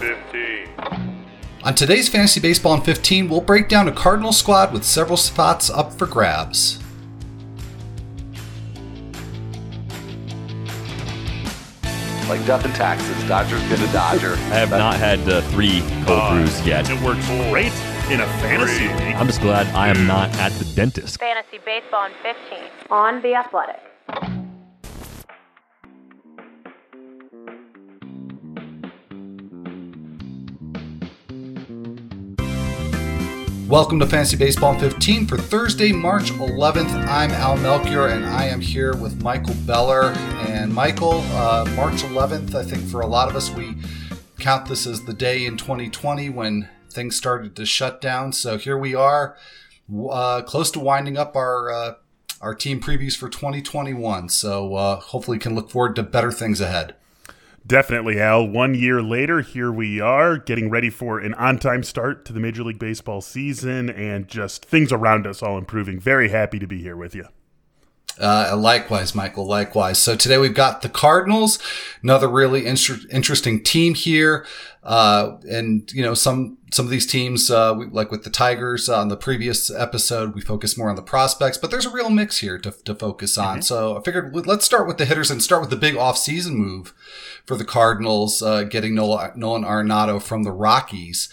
15. On today's Fantasy Baseball in 15, we'll break down a Cardinal squad with several spots up for grabs. like death and taxes. Dodger's been a Dodger. I have not had uh, three cold Uh, brews yet. It works great in a fantasy league. I'm just glad I am not at the dentist. Fantasy Baseball in 15 on The Athletic. Welcome to Fantasy Baseball 15 for Thursday, March 11th. I'm Al Melchior and I am here with Michael Beller. And Michael, uh, March 11th, I think for a lot of us, we count this as the day in 2020 when things started to shut down. So here we are, uh, close to winding up our uh, our team previews for 2021. So uh, hopefully, can look forward to better things ahead. Definitely, Al. One year later, here we are getting ready for an on time start to the Major League Baseball season and just things around us all improving. Very happy to be here with you. Uh, likewise, Michael. Likewise. So today we've got the Cardinals, another really inter- interesting team here. Uh, and you know, some, some of these teams, uh, we, like with the Tigers on the previous episode, we focus more on the prospects, but there's a real mix here to, to focus on. So I figured let's start with the hitters and start with the big offseason move for the Cardinals, uh, getting Nolan, Nolan Arenado from the Rockies.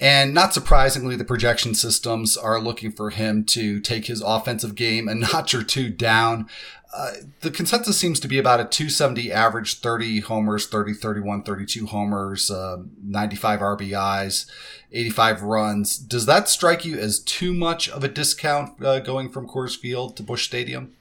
And not surprisingly, the projection systems are looking for him to take his offensive game a notch or two down. Uh, the consensus seems to be about a 270 average, 30 homers, 30, 31, 32 homers, uh, 95 RBIs, 85 runs. Does that strike you as too much of a discount uh, going from Coors Field to Busch Stadium?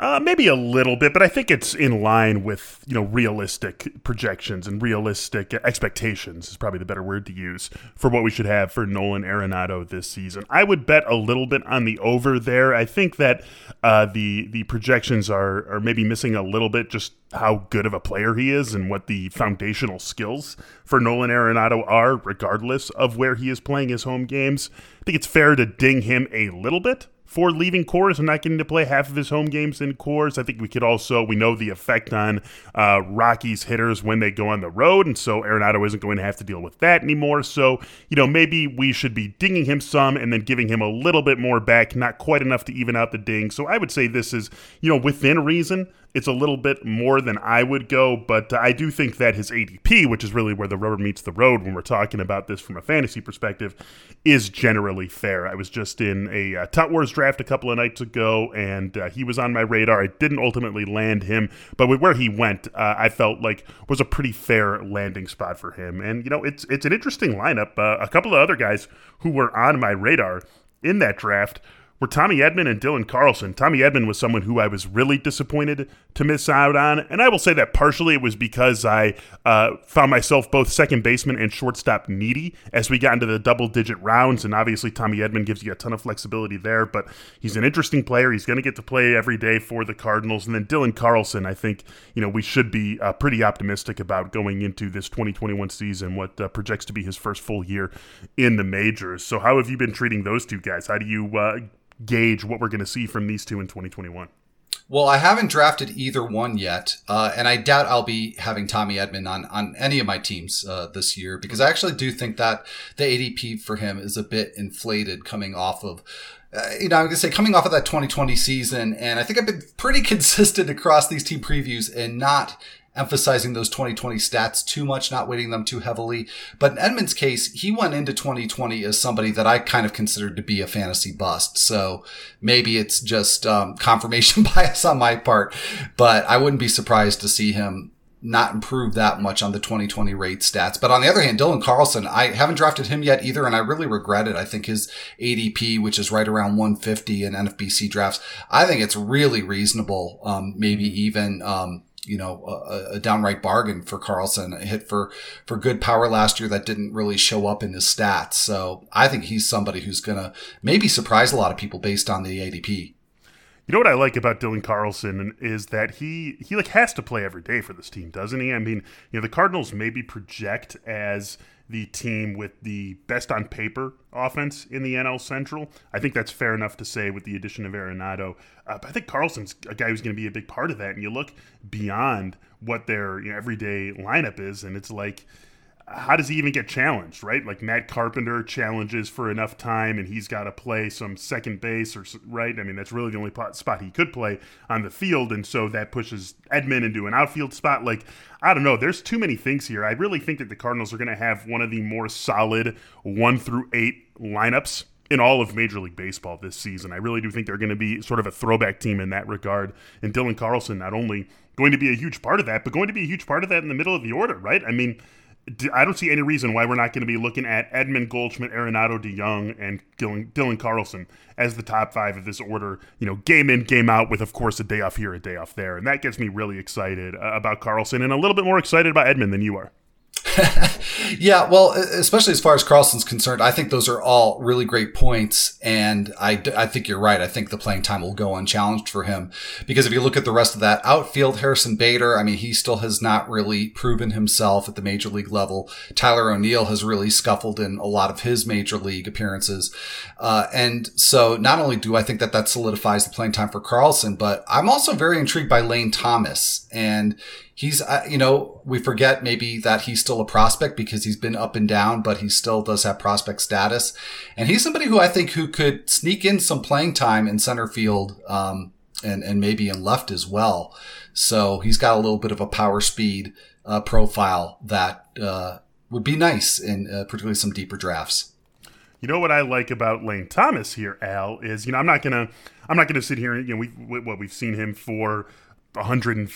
Uh, maybe a little bit, but I think it's in line with you know realistic projections and realistic expectations is probably the better word to use for what we should have for Nolan Arenado this season. I would bet a little bit on the over there. I think that uh, the the projections are are maybe missing a little bit just how good of a player he is and what the foundational skills for Nolan Arenado are, regardless of where he is playing his home games. I think it's fair to ding him a little bit for leaving Coors and not getting to play half of his home games in Coors. I think we could also, we know the effect on uh, Rockies hitters when they go on the road, and so Arenado isn't going to have to deal with that anymore. So, you know, maybe we should be dinging him some and then giving him a little bit more back, not quite enough to even out the ding. So I would say this is, you know, within reason. It's a little bit more than I would go, but I do think that his ADP, which is really where the rubber meets the road when we're talking about this from a fantasy perspective, is generally fair. I was just in a uh, Wars draft a couple of nights ago, and uh, he was on my radar. I didn't ultimately land him, but with where he went, uh, I felt like was a pretty fair landing spot for him. And you know, it's it's an interesting lineup. Uh, a couple of other guys who were on my radar in that draft were Tommy Edman and Dylan Carlson. Tommy Edman was someone who I was really disappointed to miss out on, and I will say that partially it was because I uh, found myself both second baseman and shortstop needy as we got into the double digit rounds, and obviously Tommy Edman gives you a ton of flexibility there, but he's an interesting player. He's going to get to play every day for the Cardinals, and then Dylan Carlson, I think you know we should be uh, pretty optimistic about going into this 2021 season, what uh, projects to be his first full year in the majors. So how have you been treating those two guys? How do you uh, gauge what we're going to see from these two in 2021? Well, I haven't drafted either one yet, uh, and I doubt I'll be having Tommy Edman on on any of my teams uh, this year because I actually do think that the ADP for him is a bit inflated coming off of. Uh, you know, I'm going to say coming off of that 2020 season, and I think I've been pretty consistent across these team previews and not emphasizing those 2020 stats too much, not weighting them too heavily. But in Edman's case, he went into 2020 as somebody that I kind of considered to be a fantasy bust. So maybe it's just um, confirmation bias on my part, but I wouldn't be surprised to see him not improve that much on the 2020 rate stats. But on the other hand, Dylan Carlson, I haven't drafted him yet either, and I really regret it. I think his ADP, which is right around 150 in NFBC drafts, I think it's really reasonable. Um, maybe even, um, you know, a, a, downright bargain for Carlson. A hit for, for good power last year that didn't really show up in his stats. So I think he's somebody who's going to maybe surprise a lot of people based on the ADP. You know what I like about Dylan Carlson is that he he like has to play every day for this team, doesn't he? I mean, you know, the Cardinals maybe project as the team with the best on paper offense in the NL Central. I think that's fair enough to say with the addition of Arenado. Uh, but I think Carlson's a guy who's going to be a big part of that. And you look beyond what their you know, everyday lineup is, and it's like how does he even get challenged, right? Like Matt Carpenter challenges for enough time and he's got to play some second base or right. I mean, that's really the only spot he could play on the field. And so that pushes Edman into an outfield spot. Like, I don't know. There's too many things here. I really think that the Cardinals are going to have one of the more solid one through eight lineups in all of Major League Baseball this season. I really do think they're going to be sort of a throwback team in that regard. And Dylan Carlson not only going to be a huge part of that, but going to be a huge part of that in the middle of the order, right? I mean, I don't see any reason why we're not going to be looking at Edman, Goldschmidt, Arenado, DeJong, and Dylan, Carlson as the top five of this order. You know, game in, game out, with of course a day off here, a day off there, and that gets me really excited uh, about Carlson, and a little bit more excited about Edman than you are. yeah, well, especially as far as Carlson's concerned, I think those are all really great points. And I, I think you're right. I think the playing time will go unchallenged for him because if you look at the rest of that outfield, Harrison Bader, I mean, he still has not really proven himself at the major league level. Tyler O'Neill has really scuffled in a lot of his major league appearances. Uh, and so not only do I think that that solidifies the playing time for Carlson, but I'm also very intrigued by Lane Thomas and he's, uh, you know, we forget maybe that he's still a prospect because he's been up and down, but he still does have prospect status. And he's somebody who I think who could sneak in some playing time in center field, um, and, and maybe in left as well. So he's got a little bit of a power speed, uh, profile that, uh, would be nice in uh, particularly some deeper drafts. You know what I like about Lane Thomas here, Al, is you know I'm not gonna I'm not gonna sit here and you know we what we've seen him for 100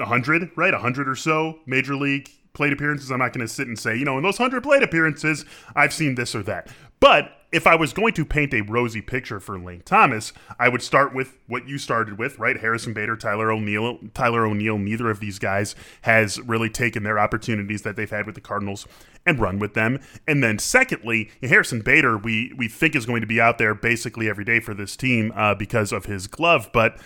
100, right? 100 or so major league plate appearances. I'm not going to sit and say, you know, in those 100 plate appearances, I've seen this or that. But if I was going to paint a rosy picture for Lane Thomas, I would start with what you started with, right? Harrison Bader, Tyler O'Neill. Tyler O'Neill, neither of these guys has really taken their opportunities that they've had with the Cardinals and run with them. And then secondly, Harrison Bader, we we think is going to be out there basically every day for this team uh, because of his glove, but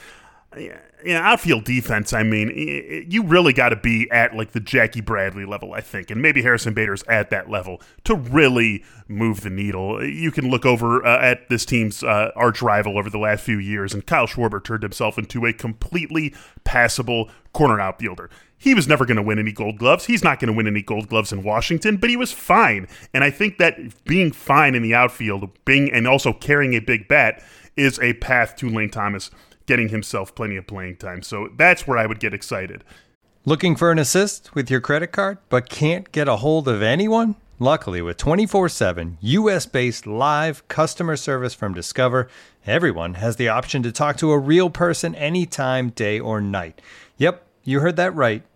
yeah, outfield defense, I mean, you really got to be at like the Jackie Bradley level, I think, and maybe Harrison Bader's at that level to really move the needle. You can look over uh, at this team's uh, arch rival over the last few years, and Kyle Schwarber turned himself into a completely passable corner outfielder. He was never going to win any gold gloves. He's not going to win any gold gloves in Washington, but he was fine. And I think that being fine in the outfield, being and also carrying a big bat is a path to Lane Thomas getting himself plenty of playing time. So that's where I would get excited. Looking for an assist with your credit card, but can't get a hold of anyone? Luckily, with 24 7 US based live customer service from Discover, everyone has the option to talk to a real person anytime, day or night. Yep, you heard that right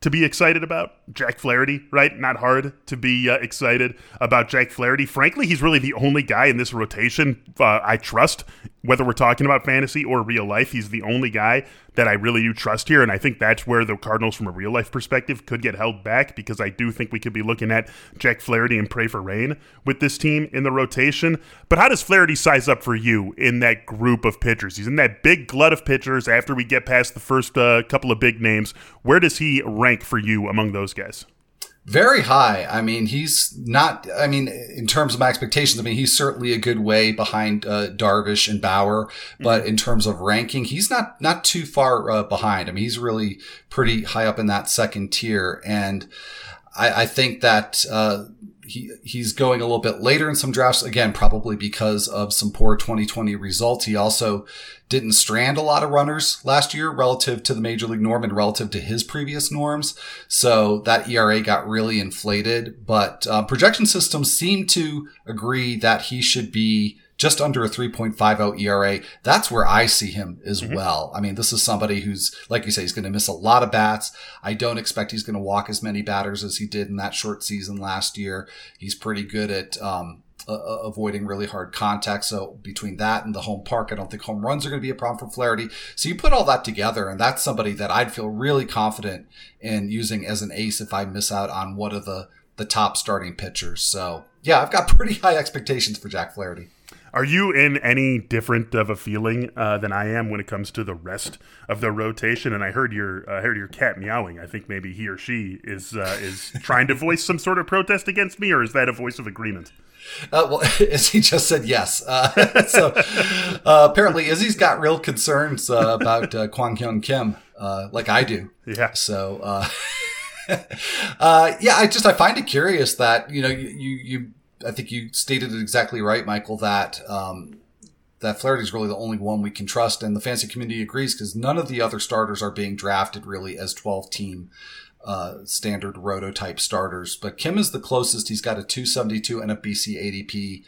to be excited about, Jack Flaherty, right? Not hard to be uh, excited about Jack Flaherty. Frankly, he's really the only guy in this rotation uh, I trust, whether we're talking about fantasy or real life. He's the only guy that I really do trust here. And I think that's where the Cardinals, from a real life perspective, could get held back because I do think we could be looking at Jack Flaherty and pray for rain with this team in the rotation. But how does Flaherty size up for you in that group of pitchers? He's in that big glut of pitchers after we get past the first uh, couple of big names. Where does he rank for you among those guys? Very high. I mean, he's not, I mean, in terms of my expectations, I mean, he's certainly a good way behind uh, Darvish and Bauer, but mm-hmm. in terms of ranking, he's not, not too far uh, behind. I mean, he's really pretty high up in that second tier. And I, I think that, uh, he he's going a little bit later in some drafts again probably because of some poor 2020 results he also didn't strand a lot of runners last year relative to the major league norm and relative to his previous norms. So that ERA got really inflated, but uh, projection systems seem to agree that he should be just under a 3.50 ERA. That's where I see him as mm-hmm. well. I mean, this is somebody who's, like you say, he's going to miss a lot of bats. I don't expect he's going to walk as many batters as he did in that short season last year. He's pretty good at, um, uh, avoiding really hard contact. So between that and the home park, I don't think home runs are going to be a problem for Flaherty. So you put all that together, and that's somebody that I'd feel really confident in using as an ace if I miss out on one of the the top starting pitchers. So yeah, I've got pretty high expectations for Jack Flaherty. Are you in any different of a feeling uh, than I am when it comes to the rest of the rotation? And I heard your I heard your cat meowing. I think maybe he or she is uh, is trying to voice some sort of protest against me, or is that a voice of agreement? Uh, well, Izzy just said yes. Uh, so uh, apparently, Izzy's got real concerns uh, about uh, Kwang Hyun Kim, uh, like I do. Yeah. So, yeah, I just I find it curious that you know you you I think you stated it exactly right, Michael. That um, that Flaherty is really the only one we can trust, and the fantasy community agrees because none of the other starters are being drafted really as twelve team uh, standard roto type starters. But Kim is the closest. He's got a 272 NFBC ADP,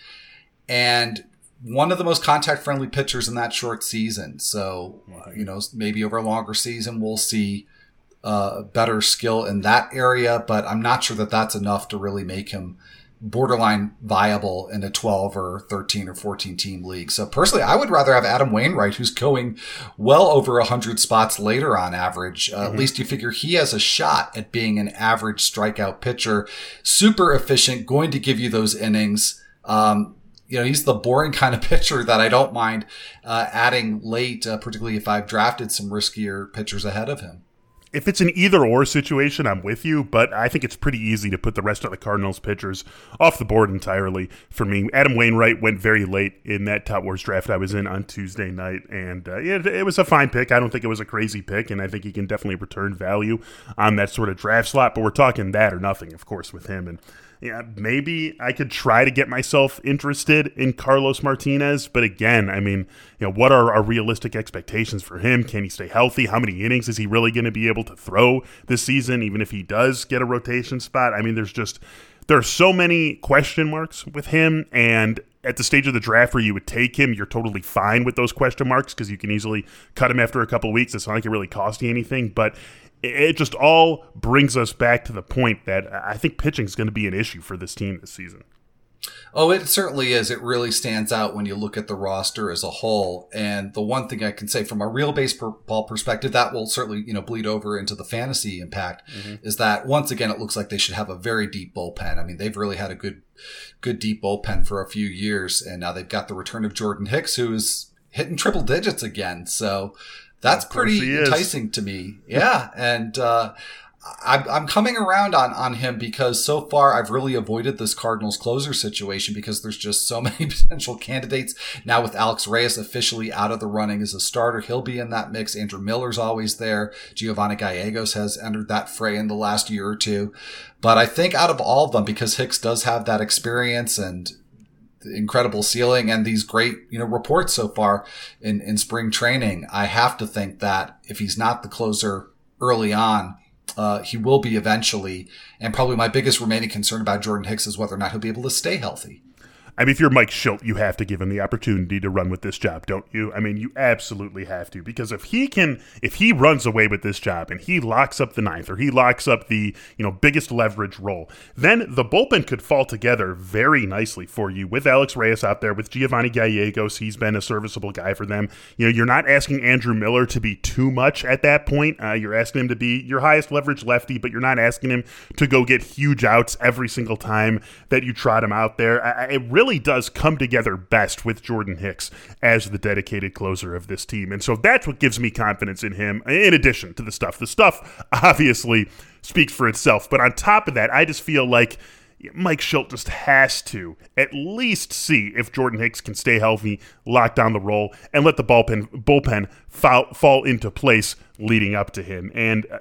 and one of the most contact friendly pitchers in that short season. So, you know, maybe over a longer season, we'll see uh, better skill in that area, but I'm not sure that that's enough to really make him borderline viable in a 12 or 13 or 14 team league. So personally, I would rather have Adam Wainwright, who's going well over 100 spots later on average. Uh, mm-hmm. At least you figure he has a shot at being an average strikeout pitcher, super efficient, going to give you those innings. Um, you know, he's the boring kind of pitcher that I don't mind uh, adding late, uh, particularly if I've drafted some riskier pitchers ahead of him if it's an either or situation, I'm with you, but I think it's pretty easy to put the rest of the Cardinals pitchers off the board entirely for me. Adam Wainwright went very late in that Tout Wars draft I was in on Tuesday night, and uh, it, it, was a fine pick. I don't think it was a crazy pick, and I think he can definitely return value on that sort of draft slot, but we're talking that or nothing, of course, with him. And yeah, maybe I could try to get myself interested in Carlos Martinez. But again, I mean, you know, what are our realistic expectations for him? Can he stay healthy? How many innings is he really going to be able to throw this season, even if he does get a rotation spot? I mean, there's just there are so many question marks with him and at the stage of the draft where you would take him, you're totally fine with those question marks because you can easily cut him after a couple weeks. It's not like it really cost you anything. But it just all brings us back to the point that I think pitching is going to be an issue for this team this season. Oh, it certainly is. It really stands out when you look at the roster as a whole. And the one thing I can say from a real baseball perspective, that will certainly, you know, bleed over into the fantasy impact mm-hmm. is that once again, it looks like they should have a very deep bullpen. I mean, they've really had a good, good deep bullpen for a few years. And now they've got the return of Jordan Hicks, who is hitting triple digits again. So that's pretty enticing to me. Yeah. and, uh, I'm, I'm coming around on, on him because so far I've really avoided this Cardinals closer situation because there's just so many potential candidates. Now with Alex Reyes officially out of the running as a starter, he'll be in that mix. Andrew Miller's always there. Giovanni Gallegos has entered that fray in the last year or two. But I think out of all of them, because Hicks does have that experience and incredible ceiling and these great, you know, reports so far in, in spring training. I have to think that if he's not the closer early on, uh, he will be eventually. And probably my biggest remaining concern about Jordan Hicks is whether or not he'll be able to stay healthy. I mean, if you're Mike Shildt, you have to give him the opportunity to run with this job, don't you? I mean, you absolutely have to because if he can, if he runs away with this job and he locks up the ninth or he locks up the you know biggest leverage role, then the bullpen could fall together very nicely for you with Alex Reyes out there with Giovanni Gallegos. He's been a serviceable guy for them. You know, you're not asking Andrew Miller to be too much at that point. Uh, you're asking him to be your highest leverage lefty, but you're not asking him to go get huge outs every single time that you trot him out there. I, it really really does come together best with Jordan Hicks as the dedicated closer of this team. And so that's what gives me confidence in him, in addition to the stuff. The stuff obviously speaks for itself. But on top of that, I just feel like Mike Shildt just has to at least see if Jordan Hicks can stay healthy, lock down the role, and let the bullpen bullpen fall, fall into place leading up to him. And uh,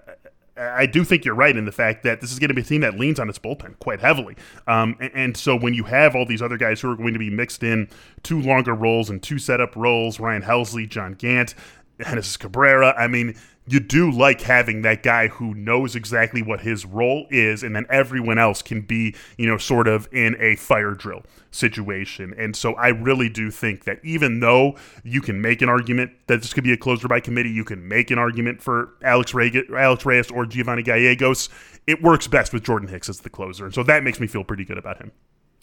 I do think you're right in the fact that this is going to be a team that leans on its bullpen quite heavily. Um, and, and, so when you have all these other guys who are going to be mixed in two longer roles and two setup roles, Ryan Helsley, John Gant, Genesis Cabrera, I mean, you do like having that guy who knows exactly what his role is, and then everyone else can be, you know, sort of in a fire drill situation. And so I really do think that even though you can make an argument that this could be a closer by committee, you can make an argument for Alex, Alex Reyes or Giovanni Gallegos, it works best with Jordan Hicks as the closer. And so that makes me feel pretty good about him.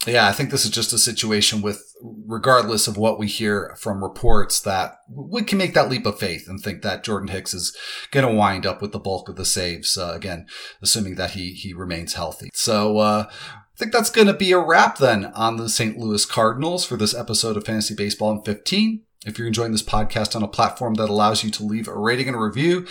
Yeah, I think this is just a situation with, regardless of what we hear from reports, that we can make that leap of faith and think that Jordan Hicks is going to wind up with the bulk of the saves. Uh, again, assuming that he he remains healthy. So uh, I think that's going to be a wrap then on the St. Louis Cardinals for this episode of Fantasy Baseball in 15. If you're enjoying this podcast on a platform that allows you to leave a rating and a review,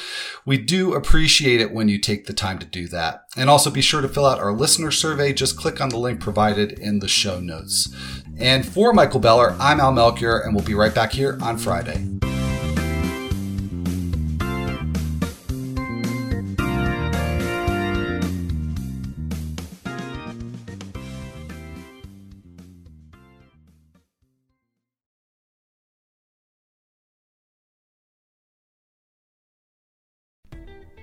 we do appreciate it when you take the time to do that. And also be sure to fill out our listener survey. Just click on the link provided in the show notes. And for Michael Beller, I'm Al Melchior, and we'll be right back here on Friday.